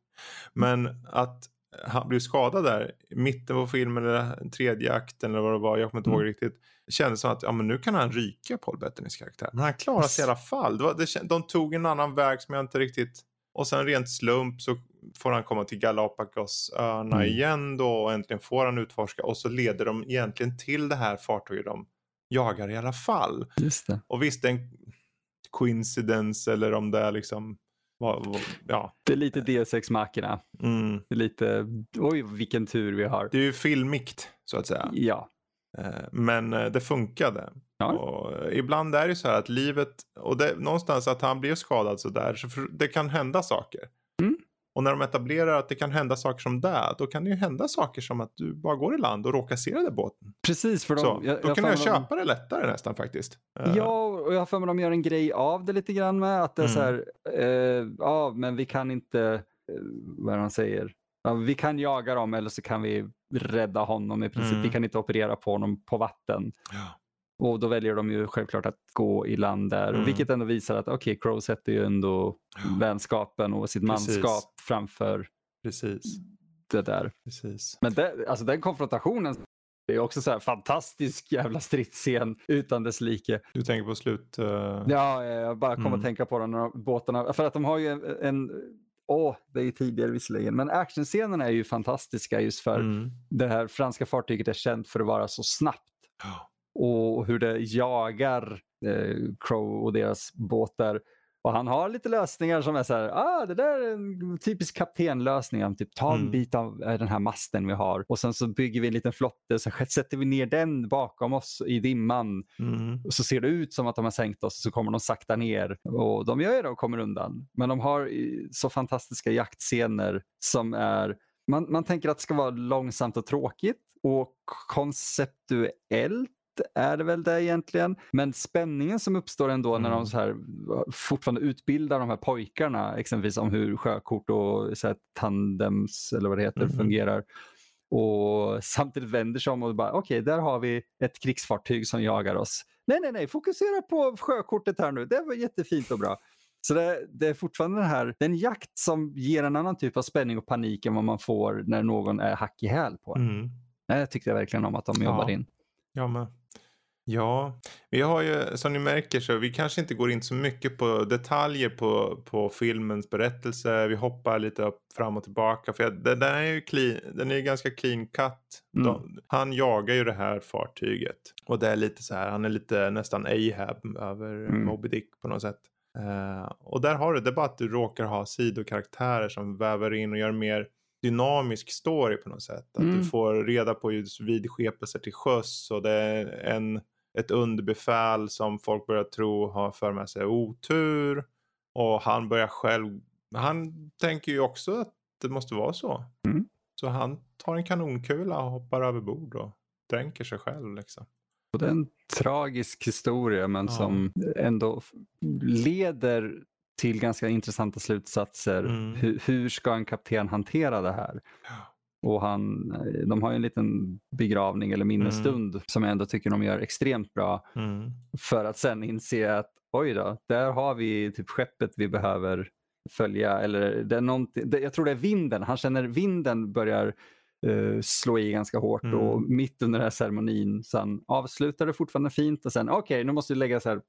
Men att han blev skadad där i mitten på filmen eller tredje akten eller vad det var, jag kommer inte ihåg Mm. riktigt. Kändes som att ja, men nu kan han ryka Paul Bettanys karaktär. Men han klarar sig i alla fall. Det var, det, de tog en annan väg som jag inte riktigt... Och sen rent slump så får han komma till Galapagosöarna Mm. igen då och äntligen får han utforska och så leder de egentligen till det här fartyget de jagar i alla fall. Just det. Och visst, det är en coincidence eller om det är liksom... Ja. Det är lite D6 mackorna. Mm. Det är lite, oj vilken tur vi har. Det är ju filmikt så att säga. Ja. Eh, Men eh, det funkade. Ja. Och ibland är det så här att livet, och det, någonstans att han blev skadad så där, så det kan hända saker. Mm. Och när de etablerar att det kan hända saker som det, då kan det ju hända saker som att du bara går i land och råkar se den där båten. Precis, för de, så, jag, då jag kan jag mig de- köpa det lättare nästan faktiskt. Eh, Ja, och jag har för mig de gör en grej av det lite grann med att det är så här, eh, ja men vi kan inte, eh, vad han säger, ja, vi kan jaga dem eller så kan vi rädda honom i princip. Mm. Vi kan inte operera på honom på vatten. Ja. Och då väljer de ju självklart att gå i land där, Mm. vilket ändå visar att okej, Crow sätter ju ändå vänskapen och sitt Precis. manskap framför Precis, det där. precis. Men det, alltså den konfrontationen det är också så här fantastisk jävla stridsscen utan dess like. Du tänker på slut... eh, Ja, jag bara kom Mm. att tänka på den när båtarna. För att de har ju en... en Åh, det är ju tidigare visserligen. Men actionscenerna är ju fantastiska just för mm. det här franska fartyget är känt för att vara så snabbt. Och hur det jagar eh, Crow och deras båtar. Och han har lite lösningar som är så här, ah det där är en typisk kaptenlösning. Typ ta en Mm. bit av eh, den här masten vi har och sen så bygger vi en liten flotte så sätter vi ner den bakom oss i dimman Mm. och så ser det ut som att de har sänkt oss så kommer de sakta ner. Och de gör ju det och kommer undan. Men de har i- så fantastiska jaktscener som är... Man, man tänker att det ska vara långsamt och tråkigt och konceptuellt är det väl det egentligen. Men spänningen som uppstår ändå när Mm. de så här, fortfarande utbildar de här pojkarna exempelvis om hur sjökort och så tandems eller vad det heter Mhm. fungerar. Och samtidigt vänder sig om och bara okej, där har vi ett krigsfartyg som jagar oss. Nej, nej, nej, fokusera på sjökortet här nu. Det var jättefint och bra. Så det, det är fortfarande den här, det är en jakt som ger en annan typ av spänning och panik än vad man får när någon är hack i häl på en. Mm. Det tyckte jag verkligen om att de jobbar Ja. in. Ja, men. Ja, vi har ju som ni märker så vi kanske inte går in så mycket på detaljer på, på filmens berättelse. Vi hoppar lite upp, fram och tillbaka. För jag, den, den är ju clean, den är ju ganska clean cut. Mm. De, han jagar ju det här fartyget. Och det är lite så här, han är lite nästan Ahab över Mm. Moby Dick på något sätt. Eh, och där har du, det bara att du råkar ha sidokaraktärer som väver in och gör mer dynamisk story på något sätt. Att Mm. du får reda på just vidskepelser till sjöss och det är en, ett underbefäl som folk börjar tro har för med sig otur. Och han börjar själv, han tänker ju också att det måste vara så. Mm. Så han tar en kanonkula och hoppar över bord och dränker sig själv liksom. Och det är en tragisk historia men Ja. som ändå leder till ganska intressanta slutsatser. Mm. Hur, hur ska en kapten hantera det här? Och han, eh, de har ju en liten begravning eller minnesstund som jag ändå tycker de gör extremt bra. Mm. För att sen inse att oj då, där har vi typ skeppet vi behöver följa. Eller det är någonting- det, jag tror det är vinden, han känner vinden börjar eh, slå i ganska hårt Mm. och mitt under den här ceremonin han avslutar det fortfarande fint och sen okej nu måste vi lägga så här,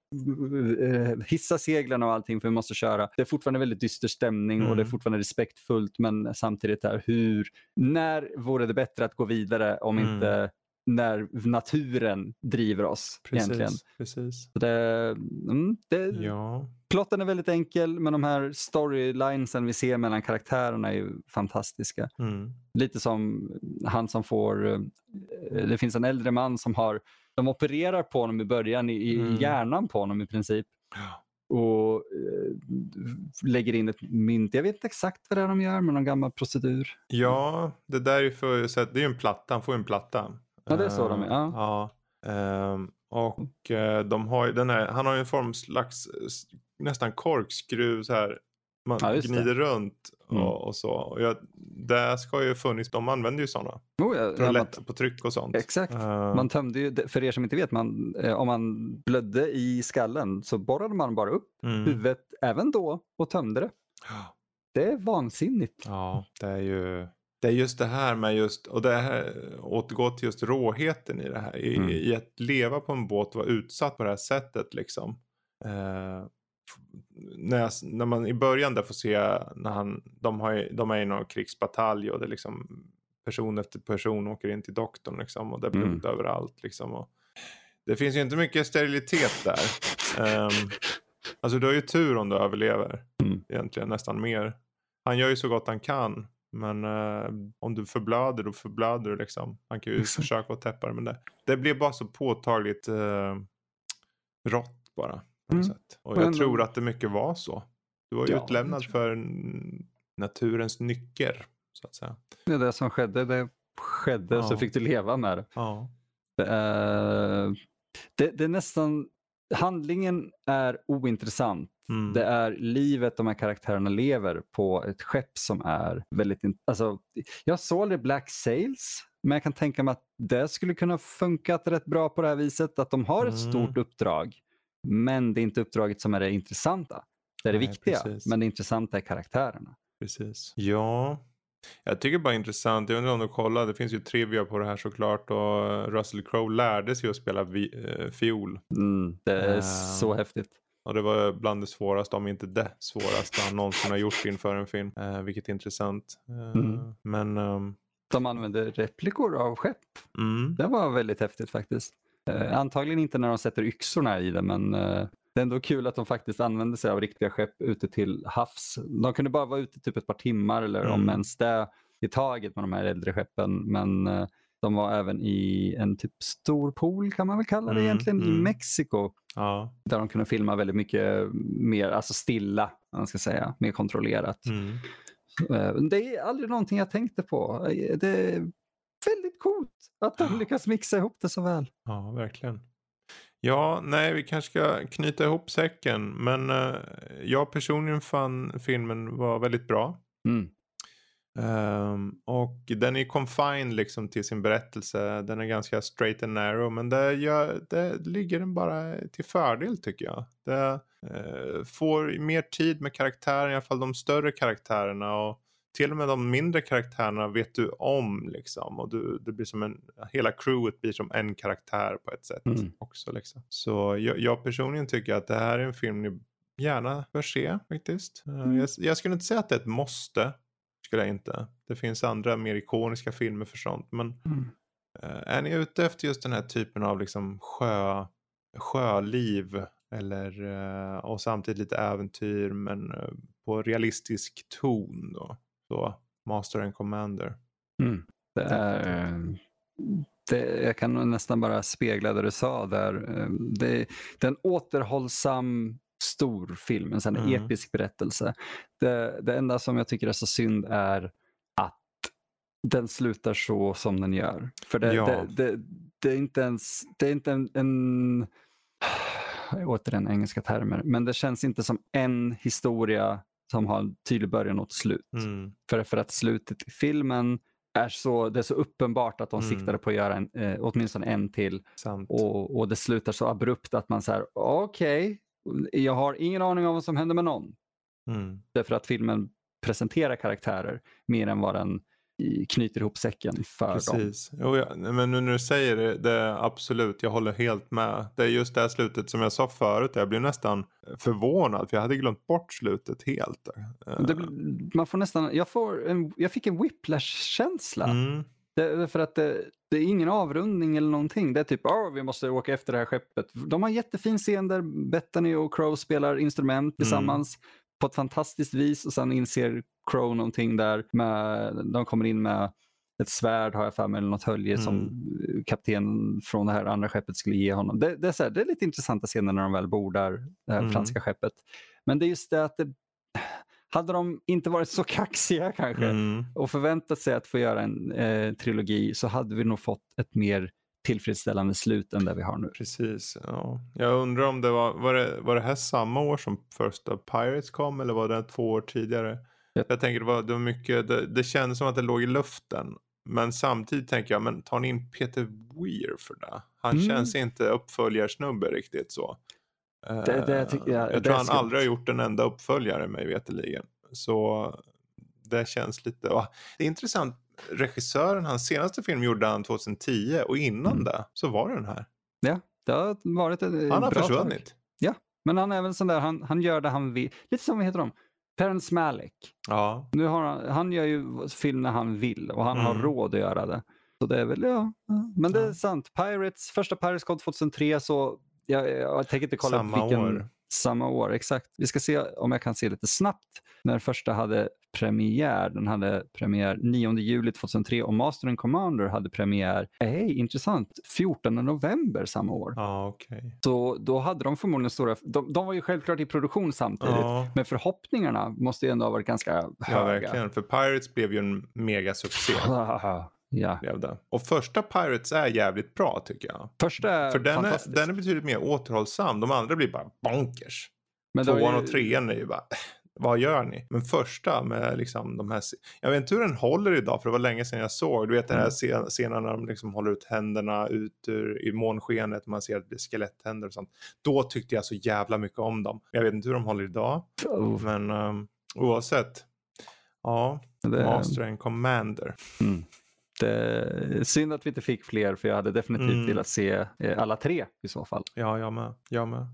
eh, hissa seglen och allting för vi måste köra. Det är fortfarande väldigt dyster stämning och det är Mm. fortfarande respektfullt men samtidigt är hur, när vore det bättre att gå vidare om Mm. inte när naturen driver oss egentligen. Precis, precis. Så det, mm, det, Ja. Plotten är väldigt enkel men de här storylinesen vi ser mellan karaktärerna är fantastiska. Mm. Lite som han som får, eh, det finns en äldre man som har, de opererar på honom i början i, Mm. hjärnan på honom i princip och eh, lägger in ett mynt. Jag vet inte exakt vad det är de gör med någon gammal procedur. Ja, det där är för, så det är en platta, han får en platta. Ja, det är så de är, Eh, ja. ja. Ehm, och eh, de har ju den här, han har ju en form slags nästan korkskruv så här man Ja, just det. gnider runt och, Mm. och så. Och jag, det ska ju funnits, de använder ju sådana. Oh, ja, För att lätta på tryck och sånt. exakt. Eh, Man tömde ju, för er som inte vet, man, eh, om man blödde i skallen så borrade man bara upp mm. huvudet även då och tömde det. Det är vansinnigt. Ja, det är ju det är just det här med just, och det här återgår till just råheten i det här. I, Mm. i att leva på en båt och vara utsatt på det här sättet liksom. Eh, när, jag, när man i början där får se när han, de, har, de är i någon krigsbatalj och det är liksom person efter person åker in till doktorn liksom och det är blod Mm. överallt liksom. Och det finns ju inte mycket sterilitet där. Ehm, alltså du har ju tur om du överlever. Mm. Egentligen nästan mer. Han gör ju så gott han kan. Men eh, om du förblöder då förblöder du liksom. Han kan ju försöka att täppa det. Men det, det blir bara så påtagligt eh, rått bara. På något Mm. sätt. Och Men- jag tror att det mycket var så. Du var ju Ja, utlämnad för naturens nycker. Så att säga. Det är det som skedde. Det skedde så Ja. fick du leva med det. Ja. Det är, det, det är nästan, handlingen är ointressant. Mm. Det är livet de här karaktärerna lever på ett skepp som är väldigt... Alltså, jag såg aldrig Black Sails, men jag kan tänka mig att det skulle kunna funkat rätt bra på det här viset. Att de har ett Mm. stort uppdrag, men det är inte uppdraget som är det intressanta. Det är det Nej, viktiga, precis. men det intressanta är karaktärerna. Precis. Ja. Jag tycker bara intressant. Jag inte om du kollar. Det finns ju trivia på det här såklart. Och Russell Crowe lärde sig att spela vi, eh, fiol. Mm, det är Ehm. så häftigt. Och det var bland det svåraste, om inte det svåraste han någonsin har gjort inför en film. Eh, vilket är intressant. Eh, Mm. Men, ehm, De använder replikor av skepp. mm, Det var väldigt häftigt faktiskt. Eh, antagligen inte när de sätter yxorna i det, men eh, det är ändå kul att de faktiskt använder sig av riktiga skepp ute till havs. De kunde bara vara ute typ ett par timmar eller om Mm. ens det i taget med de här äldre skeppen. Men eh, de var även i en typ stor pool kan man väl kalla det Mm, egentligen, i mm. Mexiko. ja. Där de kunde filma väldigt mycket mer, alltså stilla, om man ska säga, mer kontrollerat. Mm. Eh, Det är aldrig någonting jag tänkte på. Eh, Det är väldigt coolt att de lyckas mixa ihop det så väl. ja, verkligen. Ja, nej, vi kanske ska knyta ihop säcken. Men eh, jag personligen fann filmen var väldigt bra. Mm. Ehm, och den är confined liksom till sin berättelse. Den är ganska straight and narrow. Men det, gör, det ligger den bara till fördel tycker jag. Det eh, får mer tid med karaktären, i alla fall de större karaktärerna. Och till och med de mindre karaktärerna vet du om liksom. Och du, det blir som en, hela crewet blir som en karaktär på ett sätt Mm. också. Liksom. Så jag, jag personligen tycker att det här är en film ni gärna bör se faktiskt. Eh, Mm. jag, jag skulle inte säga att det är ett måste skulle jag inte. Det finns andra mer ikoniska filmer för sånt. Men Mm. eh, är ni ute efter just den här typen av liksom sjö, sjöliv eller, eh, och samtidigt lite äventyr men på realistisk ton då. Så Master and Commander. Mm. Det är, eh, det, jag kan nästan bara spegla det du sa där. Eh, Det, det är en återhållsam stor film, en sån Mm. episk berättelse. Det, det enda som jag tycker är så synd är att den slutar så som den gör. För det, Ja. det, det, det är inte ens det är inte en, en återigen engelska termer, men det känns inte som en historia som har en tydlig början och ett slut. Mm. För, för att slutet i filmen är så, det är så uppenbart att de Mm. siktade på att göra en, eh, åtminstone en till och, och det slutar så abrupt att man säger okej, jag har ingen aning om vad som händer med någon. Mm. Därför att filmen presenterar karaktärer mer än vad den knyter ihop säcken för dem. Precis. Jo, ja, men nu när du säger det, det absolut, jag håller helt med. Det är just det här slutet som jag sa förut, jag blev nästan förvånad för jag hade glömt bort slutet helt. Eh, Det, blir- man får nästan, jag, får en, jag fick en whiplash-känsla. Mm. Det, för att det, det är ingen avrundning eller någonting. Det är typ, oh, vi måste åka efter det här skeppet. De har jättefin scen där Bethany och Crow spelar instrument tillsammans på ett fantastiskt vis och sen inser Crow någonting där. Med, de kommer in med ett svärd har jag för mig, eller något hölje som kaptenen från det här andra skeppet skulle ge honom. Det, det, är, så här, det är lite intressanta scener när de väl bor där, det här Mm. franska skeppet. Men det är just det att det, hade de inte varit så kaxiga kanske Mm. och förväntat sig att få göra en eh, trilogi så hade vi nog fått ett mer tillfredsställande slut än det vi har nu. Precis. Ja. Jag undrar om det var, var det, var det här samma år som första Pirates kom eller var det två år tidigare? Ja. Jag tänker det var, det var mycket, det, det kändes som att det låg i luften. Men samtidigt tänker jag, men tar ni in Peter Weir för det? Han Mm. känns inte uppföljarsnubbe riktigt så. Det- det tycker jag- Eh, jag det tror han ska- aldrig har gjort en enda uppföljare mig veterligen. Så det känns lite, det är intressant. Regissören, hans senaste film gjorde han 2010 och innan Mm. det så var den här. Ja, det har varit ett Han har bra tag. försvunnit. Men han är även sån där, han, han gör det han vill. Lite som, vad heter de? Terrence Malick. Ja, Nu har han, han gör ju film när han vill och han har Mm. råd att göra det. Så det är väl, ja. ja. Men det är Ja. sant. Pirates, första Pirates kom 2003 så jag, jag tänker inte kolla Samma vilken... år. Samma år, exakt. Vi ska se om jag kan se lite snabbt när första hade premiär. Den hade premiär 9 juli 2003 och Master and Commander hade premiär, hej, intressant, 14 november samma år. ja okej. Så då hade de förmodligen stora, de, de var ju självklart i produktion samtidigt. Ja, Men förhoppningarna måste ju ändå ha varit ganska ja, höga. verkligen. För Pirates blev ju en megasuccé. *laughs* ja. Blev det. Och första Pirates är jävligt bra tycker jag. Första är För den är, den är betydligt mer återhållsam. De andra blir bara bonkers. Men Tvåan ju- och trean är ju bara, "Äh, *laughs* vad gör ni? Men första med liksom de här, jag vet inte hur den håller idag för det var länge sedan jag såg. Du vet den här Mm. scen- scenen när de liksom håller ut händerna ut ur, i månskenet. Man ser att det är skeletthänder och sånt. Då tyckte jag så jävla mycket om dem. Jag vet inte hur de håller idag. Oh, Men um, oavsett. Ja, det, Master and Commander. mm. Är synd att vi inte fick fler för jag hade definitivt Mm. velat se eh, alla tre i så fall. Ja, jag med. Jag med.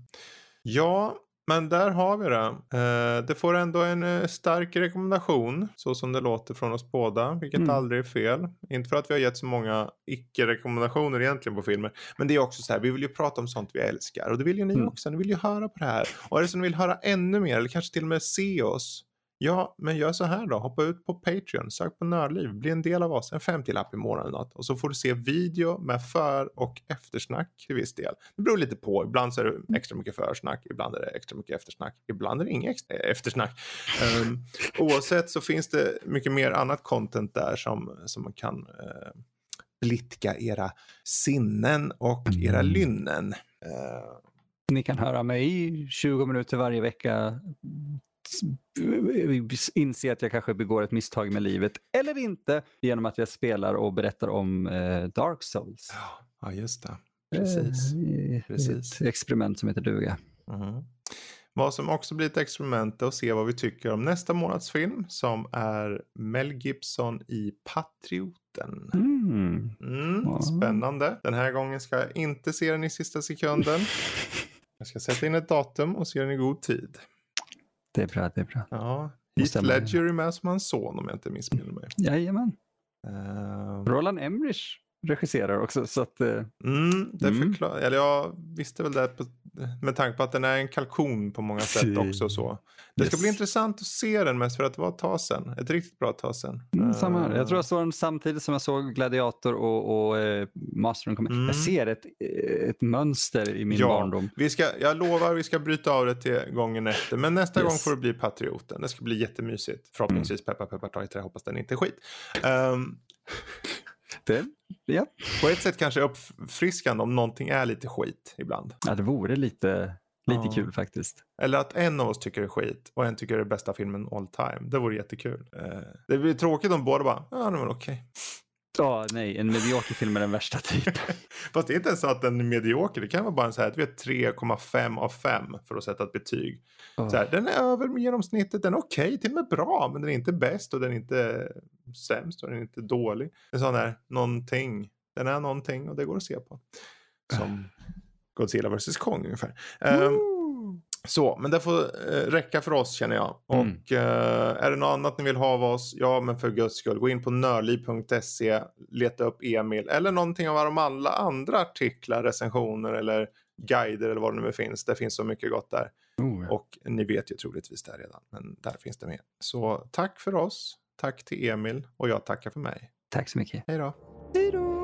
Ja, men där har vi det. Eh, det får ändå en eh, stark rekommendation, så som det låter från oss båda, vilket Mm. aldrig är fel. Inte för att vi har gett så många icke-rekommendationer egentligen på filmer, men det är också så här, vi vill ju prata om sånt vi älskar och det vill ju ni Mm. också, ni vill ju höra på det här. Och är det så ni vill höra ännu mer eller kanske till och med se oss, Ja, men gör så här då. Hoppa ut på Patreon, sök på Nördliv, bli en del av oss, en 50-lapp i månaden eller något. Och så får du se video med för och eftersnack till viss del. Det beror lite på, ibland så är det extra mycket försnack, ibland är det extra mycket eftersnack, ibland är det inget eftersnack. Um, oavsett så finns det mycket mer annat content där som, som man kan uh, blidka era sinnen och era lynnen. Uh, Ni kan höra mig i 20 minuter varje vecka inse att jag kanske begår ett misstag med livet eller inte genom att jag spelar och berättar om eh, Dark Souls. ja, just det. Precis. Eh, Precis. Ett experiment som heter duga. Mhm. Vad som också blir ett experiment är att se vad vi tycker om nästa månads film som är Mel Gibson i Patrioten. Mm. Mm, spännande. Den här gången ska jag inte se den i sista sekunden. *laughs* Jag ska sätta in ett datum och se den i god tid. Det är bra, det är bra. Ja, Heath Ledger är med som hans son om jag inte missminner mig. Jajamän. Uh, Roland Emmerich regisserar också så att eh, mm, det Mm. förklarar, eller jag visste väl det på, med tanke på att den är en kalkon på många sätt också så. Det ska Yes. bli intressant att se den mest för att det var ett tag sedan. Ett riktigt bra tag sedan. Mm, samma här. Eh, Jag tror jag såg den samtidigt som jag såg Gladiator och, och eh, Master and Commander. Mm. Jag ser ett, eh, ett mönster i min Ja. barndom. Vi ska, jag lovar vi ska bryta av det till gången efter. Men nästa Yes. gång får det bli Patrioten. Det ska bli jättemysigt. Förhoppningsvis peppar peppar ta i trä. Hoppas den inte är skit. Um, Det, ja. på ett sätt kanske uppfriskande om någonting är lite skit ibland. ja, det vore lite, lite Ja. kul faktiskt. Eller att en av oss tycker det är skit och en tycker det är bästa filmen all time. Det vore jättekul. Eh, det blir tråkigt om båda bara, ja det var okej. Ja, nej, en medioker film är den värsta typen. *laughs* Fast det är inte ens så att den är medioker. Det kan vara bara en så här, du vet 3,5 av 5 för att sätta ett betyg. Oh. Så här, den är över genomsnittet, den är okej, till och med bra, men den är inte bäst och den är inte sämst och den är inte dålig. En sån där någonting, den är någonting och det går att se på. Som Godzilla vs Kong ungefär. Ehm, Woo! Så, men det får eh, räcka för oss känner jag. Mm. Och eh, är det något annat ni vill ha av oss, ja men för guds skull, gå in på nörli.se, leta upp Emil eller någonting av de alla andra artiklar, recensioner eller guider eller vad det nu finns. Det finns så mycket gott där. Oh, ja. Och ni vet ju troligtvis det redan, men där finns det med. Så tack för oss, tack till Emil och jag tackar för mig. Tack så mycket. Hej då! Hej då!